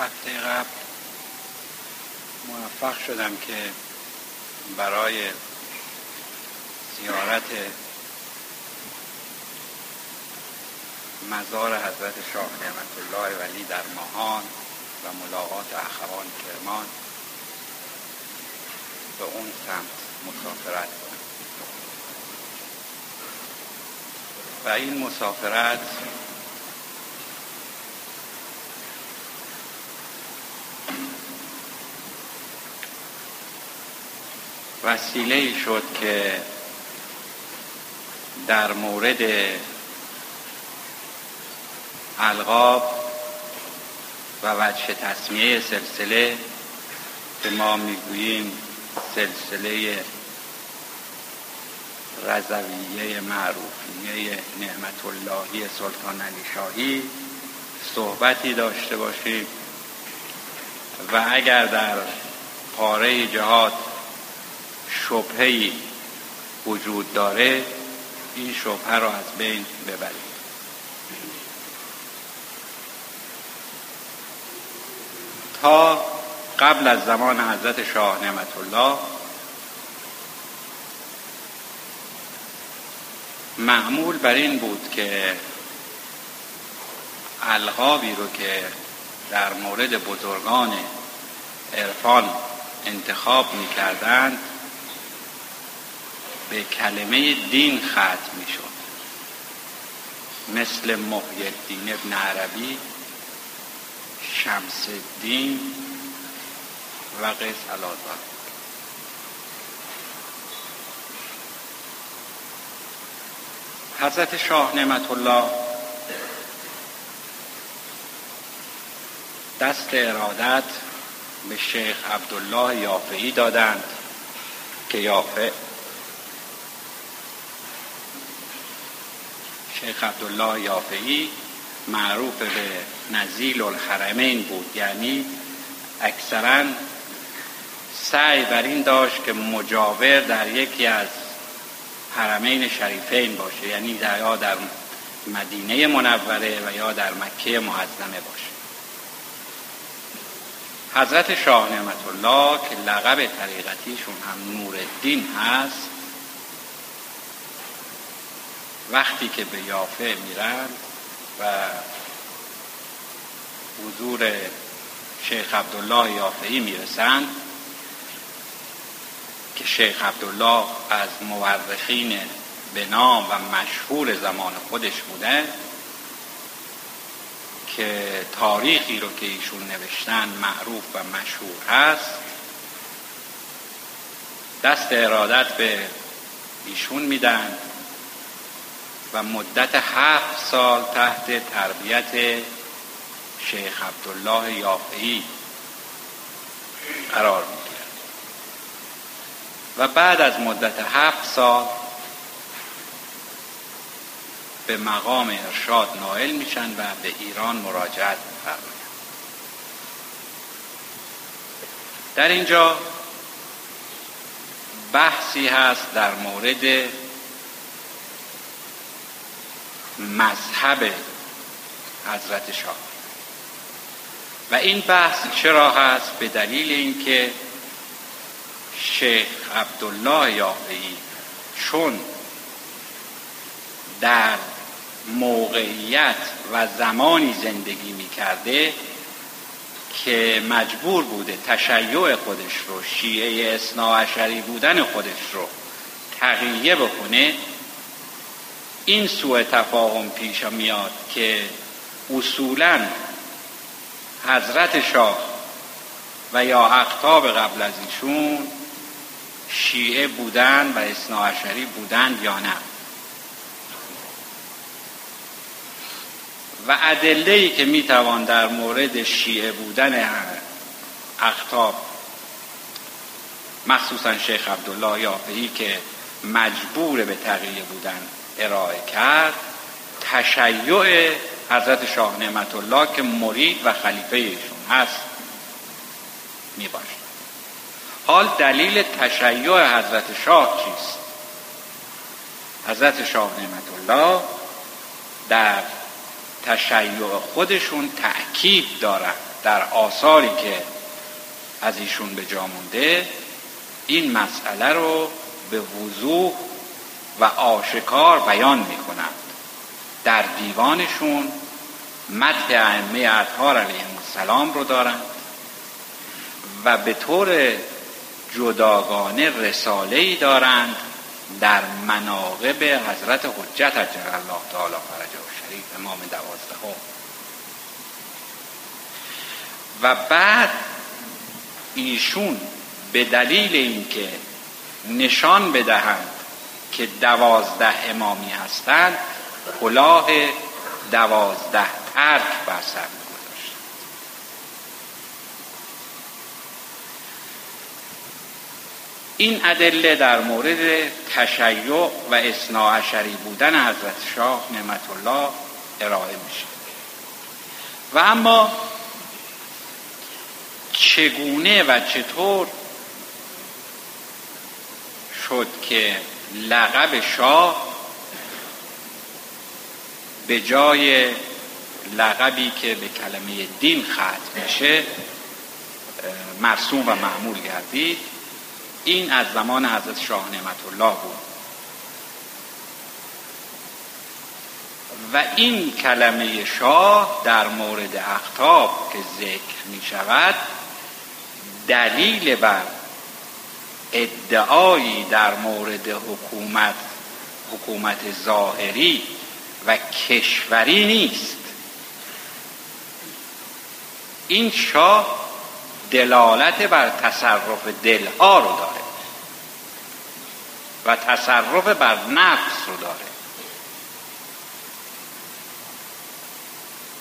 هفته قبل موفق شدم که برای زیارت مزار حضرت شاه نعمت الله ولی در ماهان و ملاقات اخوان کرمان به اون سمت مسافرت کنم. و این مسافرت وسیله شد که در مورد القاب و وجه تصمیه سلسله که ما می‌گوییم سلسله رضویه معروفیه نعمت اللهی سلطان علی شاهی صحبتی داشته باشیم و اگر در پاره جهاد شبهی وجود داره این شبهه را از بین ببریم. تا قبل از زمان حضرت شاه نعمت الله معمول بر این بود که القابی رو که در مورد بزرگان عرفان انتخاب می کردند به کلمه دین ختم می شد مثل محی الدین ابن عربی شمس الدین و قیس الازار حضرت شاه نعمت الله دست ارادت به شیخ عبدالله یافعی دادند که یافع شیخ عبدالله یافعی معروف به نزیل الحرمین بود. یعنی اکثرا سعی بر این داشت که مجاور در یکی از حرمین شریفین باشه. یعنی در یا در مدینه منوره و یا در مکه معظمه باشه. حضرت شاه نعمت الله که لقب طریقتیشون هم نور الدین هست وقتی که به یافه میرن و حضور شیخ عبدالله یافعی می‌رسند که شیخ عبدالله از مورخین به نام و مشهور زمان خودش بوده که تاریخی رو که ایشون نوشتن معروف و مشهور هست دست ارادت به ایشون میدن. و مدت هفت سال تحت تربیت شیخ عبدالله یافعی قرار می‌گیرد. و بعد از مدت هفت سال به مقام ارشاد نائل میشن و به ایران مراجعت میفرمایند. در اینجا بحثی هست در مورد مذهب حضرت شاه. و این بحث چرا هست؟ به دلیل اینکه شیخ عبدالله یافعی چون در موقعیت و زمانی زندگی می کرده که مجبور بوده تشیع خودش رو شیعه اصناعشری بودن خودش رو تغییه بکنه این سوء تفاهم پیش میاد که اصولا حضرت شاه و یا اقتاب قبل از ایشون شیعه بودن و اصناعشری بودن یا نه. و ادله که می‌توان در مورد شیعه بودن اقتاب مخصوصا شیخ عبدالله یافعی که مجبور به تقیه بودن ارائه کرد تشیع حضرت شاه نعمت الله که مرید و خلیفه ایشون هست می حال دلیل تشیع حضرت شاه چیست؟ حضرت شاه نعمت الله در تشیع خودشون تأکید دارند در آثاری که از ایشون به جا مونده این مسئله رو به وضوح و آشکار بیان می‌کنند. در دیوانشون مدح ائمه اطهار علیهم السلام رو دارند و به طور جداگانه رساله ای دارند در مناقب حضرت حجت اجر الله تعالی فرجه و شریف امام دوازده و بعد ایشون به دلیل اینکه نشان بدهند که دوازده امامی هستند کلاه دوازده ترک بر سر این ادله در مورد تشیع و اصناعشری بودن حضرت شاه نعمت الله ارائه میشه و اما چگونه و چطور شد که لقب شاه به جای لقبی که به کلمه دین ختم میشه مرسوم و معمول گردید. این از زمان حضرت شاه نعمت الله بود. و این کلمه شاه در مورد اختاب که ذکر می شود دلیل بر ادعایی در مورد حکومت حکومت ظاهری و کشوری نیست. این شاه دلالت بر تصرف دلها رو داره و تصرف بر نفس رو داره.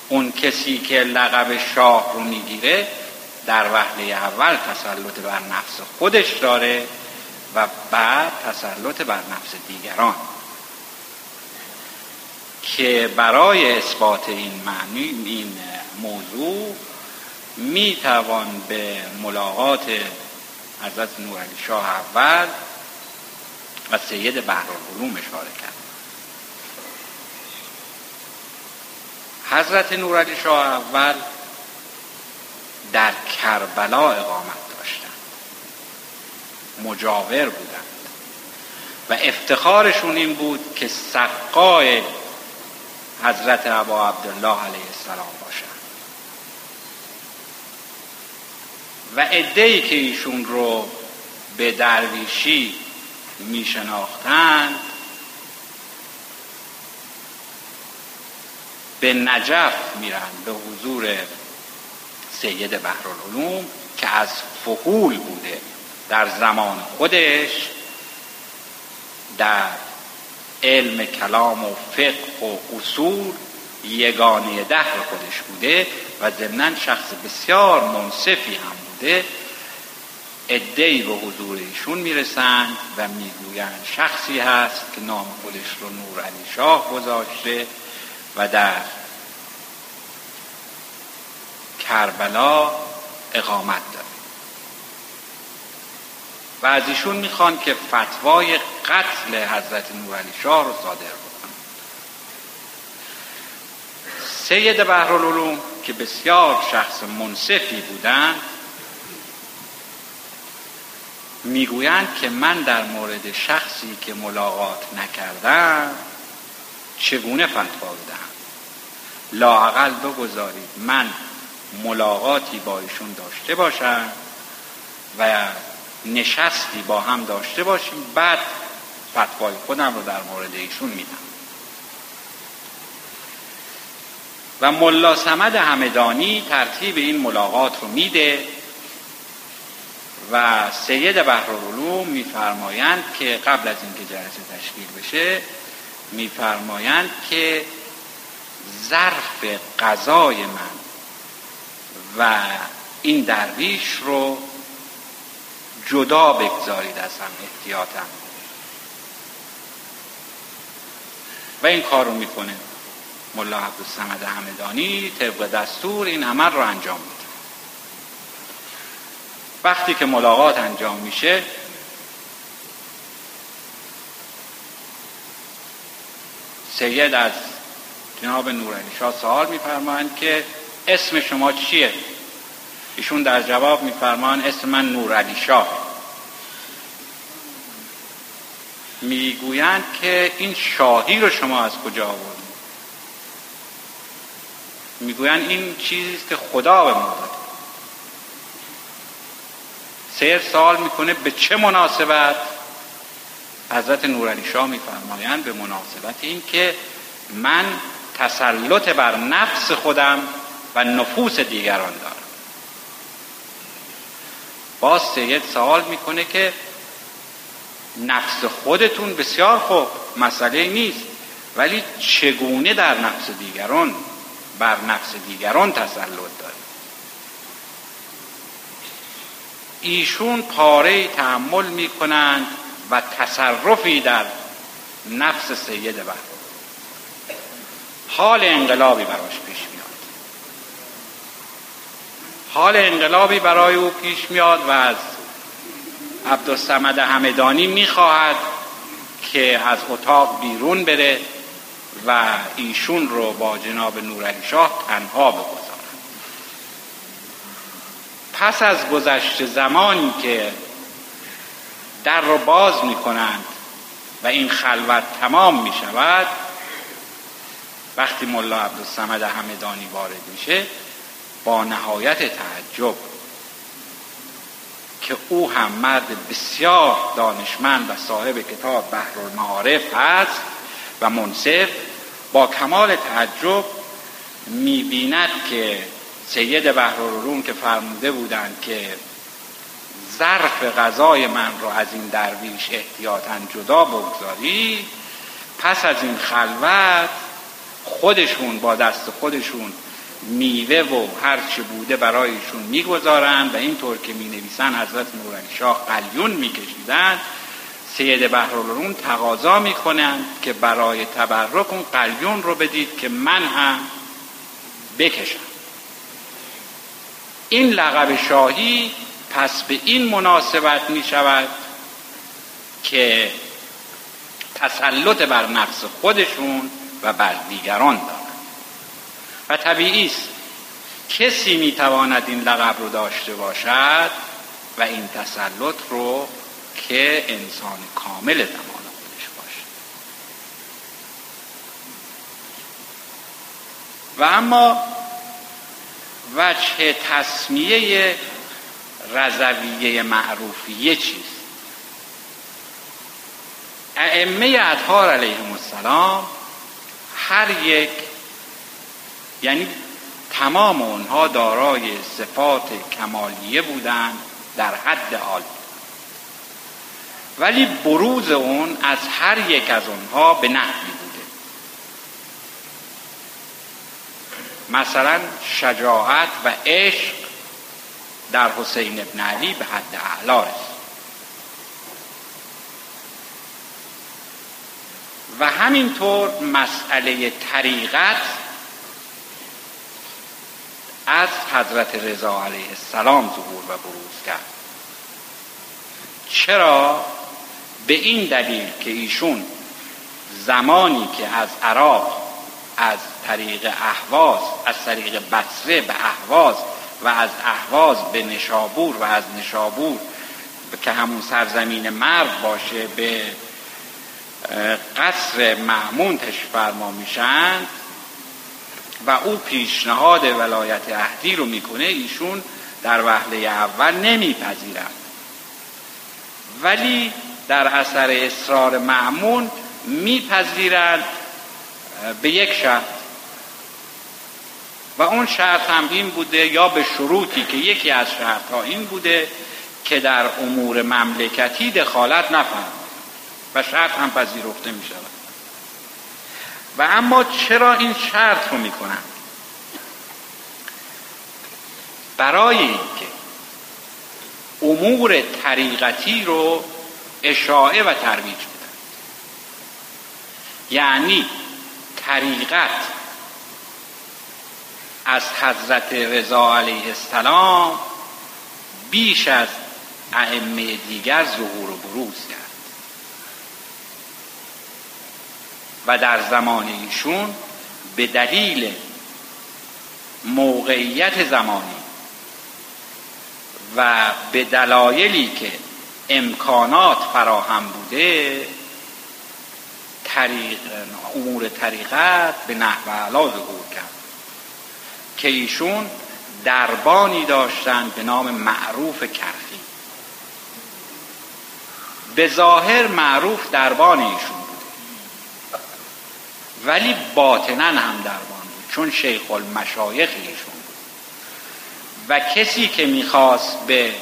اون کسی که لقب شاه رو می‌گیره در وهله اول تسلط بر نفس خودش داره و بعد تسلط بر نفس دیگران. که برای اثبات این معنی این موضوع می توان به ملاقات حضرت نورعلی شاه اول و سید بحرالعلوم اشاره کرد. حضرت نورعلی شاه اول در کربلا اقامت داشتند. مجاور بودند. و افتخارشون این بود که سقای حضرت عبا عبدالله علیه السلام باشند. و ادهی که ایشون رو به درویشی می شناختند به نجف میرن به حضور سید بحرالعلوم که از فهول بوده در زمان خودش در علم کلام و فقه و اصول یگانه دهر خودش بوده و ضمنا شخص بسیار منصفی هم بوده. ادهی به حضور ایشون می‌رسند و می‌گویند شخصی هست که نام خودش رو نور علی شاه گذاشته و در کربلا اقامت داره. و از ایشون می‌خوان که فتوای قتل حضرت علی شاه رو صادر بکنن. سید بحرالعلوم که بسیار شخص منصفی بودند می‌گویند که من در مورد شخصی که ملاقات نکردم چگونه فتوا بدهم؟ لاعقل بگذارید من ملاقاتی با ایشون داشته باشم و نشستی با هم داشته باشیم. بعد فتوای خودم رو در مورد ایشون میدم. و ملا سمد همدانی ترتیب این ملاقات رو میده و سید بحرالعلوم میفرمایند که قبل از اینکه جلسه تشکیل بشه میفرمایند که ظرف قضای من و این درویش رو جدا بگذارید از هم احتیاطم و این کار رو می‌کنه ملا عبدالسمد همدانی طبق دستور این عمل رو انجام میده. وقتی که ملاقات انجام میشه سید از جناب نورانی شاه سوال میفرمایند که اسم شما چیه؟ ایشون در جواب میفرمان اسم من نور علی شاه. می‌گویند که این شاهی رو شما از کجا آوردید می‌گویند این چیزی که خدا به ما داده. سیر سال می‌کنه به چه مناسبت؟ حضرت نورعلی شاه میفرمایند به مناسبت این که من تسلط بر نفس خودم و نفوس دیگران دارم. باز سید سوال می‌کنه که نفس خودتون بسیار خوب مسئله نیست ولی چگونه در نفس دیگران بر نفس دیگران تسلط داره ایشون پاره تحمل می کنند و تصرفی در نفس سید بر. حال انقلابی براش پیش حال انقلابی برای او پیش میاد و از عبدالسمد همدانی می‌خواهد که از اتاق بیرون بره و ایشون رو با جناب نورعلی شاه تنها بگذارد. پس از گذشت زمانی که در رو باز می کنند و این خلوت تمام می شود وقتی ملا عبدالسمد همدانی وارد میشه با نهایت تعجب که او هم مرد بسیار دانشمند و صاحب کتاب بحر المعارف هست و منصف با کمال تعجب می‌بیند که سید بحرالعلوم که فرموده بودند که ظرف غذای من رو از این درویش احتیاطا جدا بگذاری پس از این خلوت خودشون با دست خودشون میوه و هر چه بوده برایشون می‌گذارند و اینطور که می نویسن حضرت نورانی شاه قلیون میکشیدند سید بحرالعلوم تقاضا می‌کنند که برای تبرک اون قلیون رو بدید که من هم بکشم. این لقب شاهی پس به این مناسبت می شود که تسلط بر نفس خودشون و بر دیگران دارند و طبیعی است. کسی می‌تواند این لقب رو داشته باشد و این تسلط رو که انسان کامل زمان خودش باشه و اما وجه تصمیه رضویه معروفیه چیست ائمه اطهار علیهم السلام هر یک یعنی تمام اونها دارای صفات کمالیه بودند در حد عالی. ولی بروز اون از هر یک از اونها به نحوی بوده. مثلا شجاعت و عشق در حسین ابن علی به حد اعلا و همینطور مسئله طریقت از حضرت رضا علیه السلام ظهور و بروز کرد. چرا؟ به این دلیل که ایشون زمانی که از عراق از طریق احواز از طریق بصره به احواز و از احواز به نشابور و از نشابور که همون سرزمین مرد باشه به قصر معمون تشفرما میشند و او پیشنهاد ولایت اهدی رو می‌کنه ایشون در وهله اول نمیپذیرند. ولی در اثر اصرار معمون میپذیرند به یک شرط. و اون شرط هم این بوده یا به شروطی که یکی از شرط ها این بوده که در امور مملکتی دخالت نفرماید و شرط هم پذیرفته می شود و اما چرا این شرط رو می کنند برای اینکه امور طریقتی رو اشاعه و ترویج بدن یعنی طریقت از حضرت رضا علیه السلام بیش از ائمه دیگر ظهور و بروز کرد. و در زمان ایشون به دلیل موقعیت زمانی و به دلایلی که امکانات فراهم بوده طریق امور طریقت به نحو علا ظهور کرد که ایشون دربانی داشتند به نام معروف کرخی. به ظاهر معروف دربان ایشون. ولی باطنا هم دربان بود چون شیخ المشایخ ایشون بود. و کسی که می‌خواست به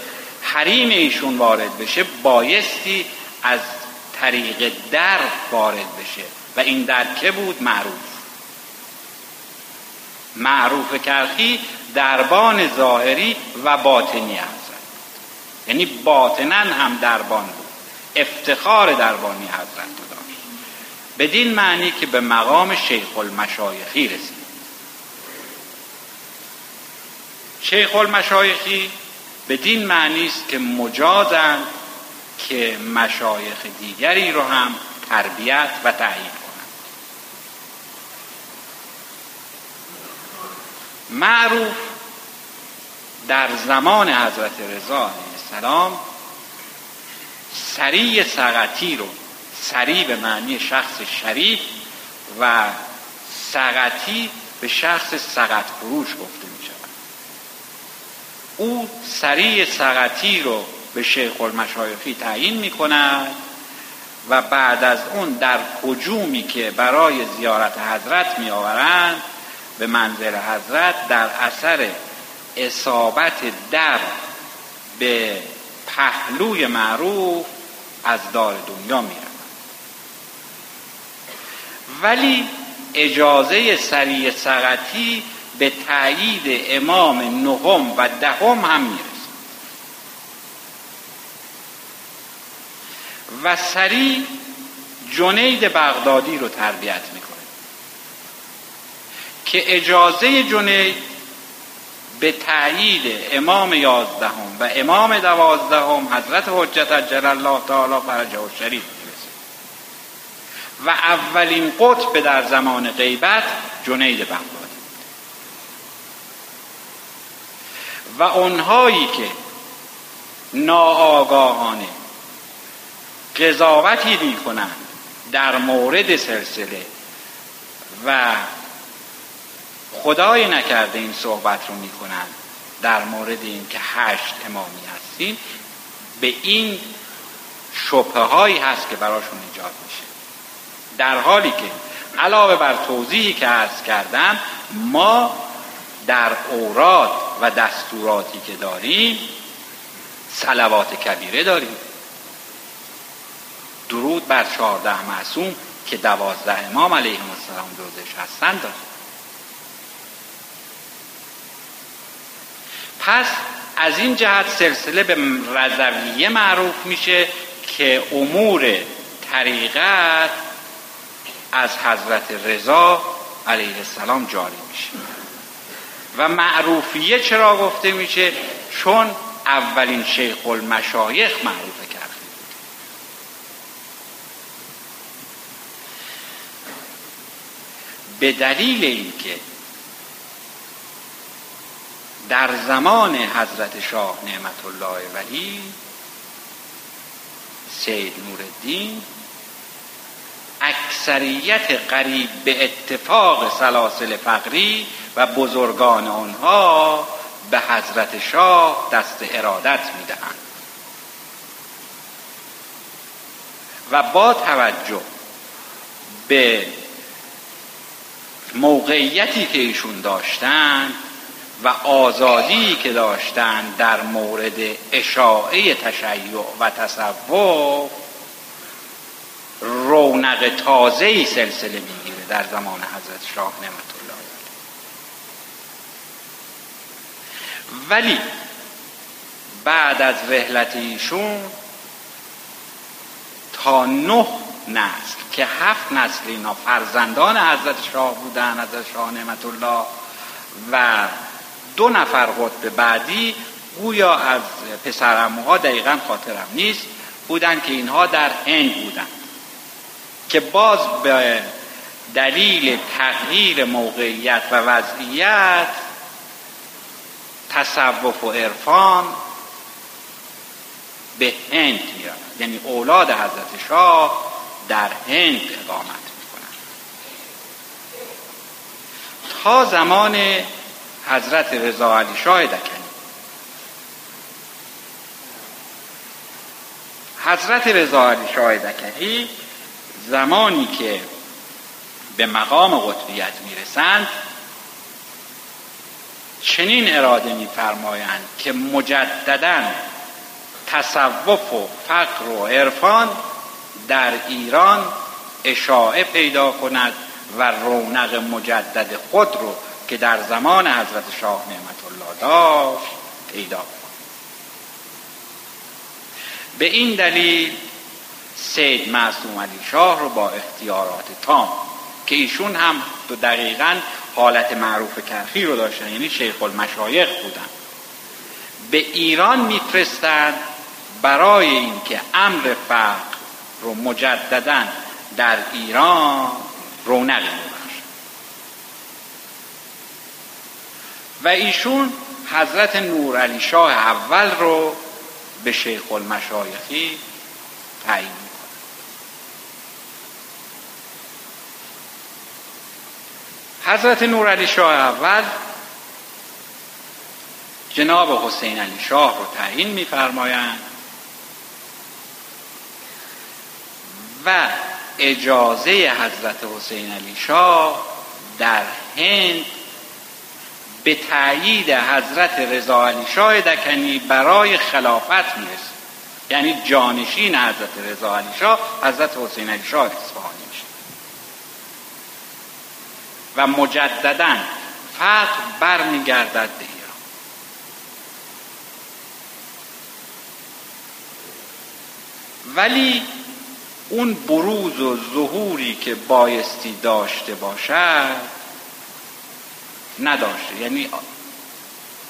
حریم ایشون وارد بشه بایستی از طریق در وارد بشه. و این در که بود؟ معروف. معروف کرخی دربان ظاهری و باطنی حضرت یعنی باطنا هم دربان بود. افتخار دربانی حضرت بدین معنی که به مقام شیخ المشایخی رسید. شیخ المشایخی بدین معنی است که مجازند که مشایخ دیگری رو هم تربیت و تعیین کنند. معروف در زمان حضرت رضا علیه السلام سریع سقطی رو سریع به معنی شخص شریف و سقطی به شخص سقط فروش گفته می شود. او سریع سقطی رو به شیخ المشایخی تعیین می کند و بعد از اون در حجومی که برای زیارت حضرت می آورند به منزل حضرت در اثر اصابت در به پهلوی معروف از دار دنیا می ولی اجازه سریع سقطی به تایید امام نهم و دهم هم می‌رسه و سریع جنید بغدادی رو تربیت می‌کنه. که اجازه جنید به تایید امام یازدهم و امام دوازدهم حضرت حجت عجل الله تعالی فرجه و شریف می‌رسه و اولین قطب در زمان غیبت جنید بغدادی و اونهایی که ناآگاهانه قضاوتی می‌کنند در مورد سلسله و خدای نکرده این صحبت رو می‌کنند در مورد این که هشت امامی هستیم به این شبه هایی هست که براشون ایجاد در حالی که علاوه بر توضیحی که عرض کردم ما در اوراد و دستوراتی که داریم سلوات کبیره داریم. درود بر چهارده معصوم که دوازده امام علیهم السلام جزش هستند. داریم پس از این جهت سلسله به رضویه معروف میشه که امور طریقت از حضرت رضا علیه السلام جاری میشه. و معروفیه چرا گفته میشه؟ چون اولین شیخ المشایخ معروفه کرده. به دلیل اینکه در زمان حضرت شاه نعمت الله ولی سید نوردین اکثریت قریب به اتفاق سلاسل فقری و بزرگان آنها به حضرت شاه دست ارادت می‌دهند. و با توجه به موقعیتی که ایشون داشتند و آزادی که داشتند در مورد اشاعه تشیع و تصوف رونق تازه سلسله می‌گیره در زمان حضرت شاه نعمت الله ولی بعد از رحلت ایشون تا نه نسل که هفت نسل اینا فرزندان حضرت شاه بودن حضرت شاه نعمت الله و دو نفر قطب بعدی گویا از پسرموها دقیقا خاطرم نیست بودن که اینها در هند بودن. که باز به دلیل تغییر موقعیت و وضعیت تصوف و عرفان به هند میرن یعنی اولاد حضرت شاه در هند اقامت می‌کنن تا زمان حضرت رضا علی شاه دکنی. حضرت رضا علی شاه دکنی زمانی که به مقام قطبیت می‌رسند چنین اراده میفرمایند که مجددا تصوف و فقر و عرفان در ایران اشاعه پیدا کند و رونق مجدد خود رو که در زمان حضرت شاه نعمت الله داشت پیدا کند. به این دلیل سید معصوم علی شاه رو با اختیارات تام که ایشون هم دقیقا حالت معروف کرخی رو داشتن یعنی شیخ المشایخ بودن. به ایران میفرستند برای اینکه امر فقر رو مجددا در ایران رونق و ایشون حضرت نور علی شاه اول رو به شیخ المشایخی تعیین حضرت نور علی شاه اول جناب حسین علی شاه رو تعیین میفرمایند و اجازه حضرت حسین علی شاه در هند به تایید حضرت رضا علی شاه دکنی برای خلافت می‌رسه یعنی جانشین حضرت رضا علی شاه حضرت حسین علی شاه اصفهانی. و مجددا فقر برمیگردد به ایران ولی اون بروز و ظهوری که بایستی داشته باشد نداشته. یعنی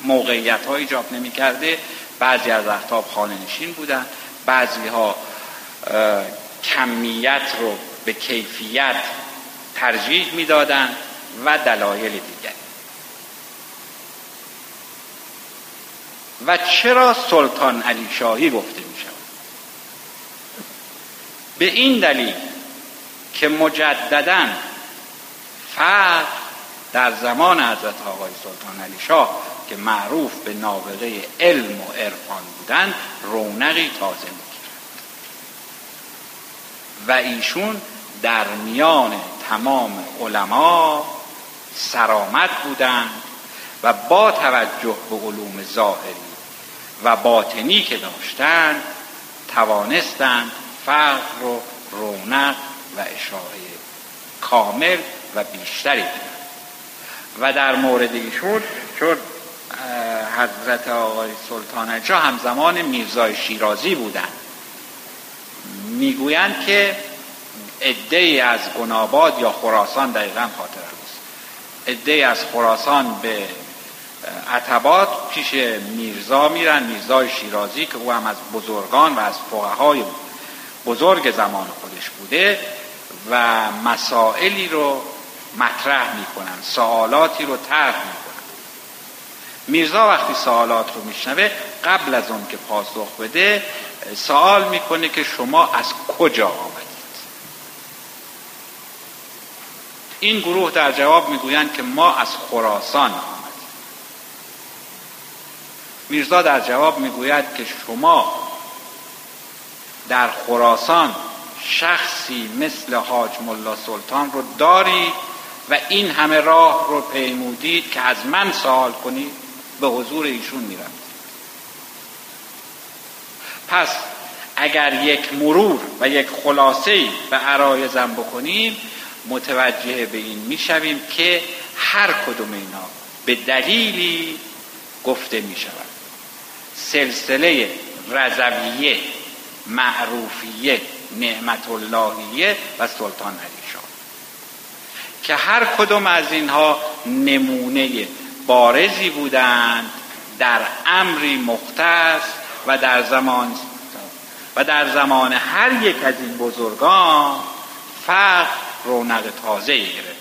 موقعیت ها ایجاب نمی کرده بعضی از احتاب خانه نشین بودن. بعضی ها کمیت رو به کیفیت ترجیح می‌دادند و دلایل دیگر و چرا سلطان علی شاهی گفته می شود؟ به این دلیل که مجددا فقر در زمان حضرت آقای سلطان علی شاه که معروف به نابغه علم و عرفان بودند رونقی تازه می‌گیرد و ایشون در میان تمام علما سرامت بودند و با توجه به علوم ظاهری و باطنی که داشتند توانستند فقر و رونق و اشاره کامل و بیشتری بدن و در مورد ایشون چون حضرت آقای سلطان جا همزمان میرزای شیرازی بودند می‌گویند که عده از گناباد یا خراسان دقیقا خاطر است. عده از خراسان به عتبات پیش میرزا میرن. میرزای شیرازی که او هم از بزرگان و از فقهای بزرگ زمان خودش بوده و مسائلی رو مطرح می‌کنن سوالاتی رو طرح می‌کنن. میرزا وقتی سوالات رو میشنوه قبل از اون که پاسخ بده سوال می‌کنه که شما از کجا آمدید؟ این گروه در جواب می‌گویند که ما از خراسان آمدیم. میرزا در جواب می‌گوید که شما در خراسان شخصی مثل حاج ملا سلطان رو دارید و این همه راه رو پیمودید که از من سوال کنید به حضور ایشون میرم پس اگر یک مرور و یک خلاصه به عرایزم بکنیم متوجه به این می‌شویم که هر کدوم اینا به دلیلی گفته می شود سلسله رضویه معروفیه نعمت اللهیه و سلطان علی که هر کدوم از اینها نمونه بارزی بودند در امری مختص و در زمان و در زمان هر یک از این بزرگان فقر رونق تازه گرفت.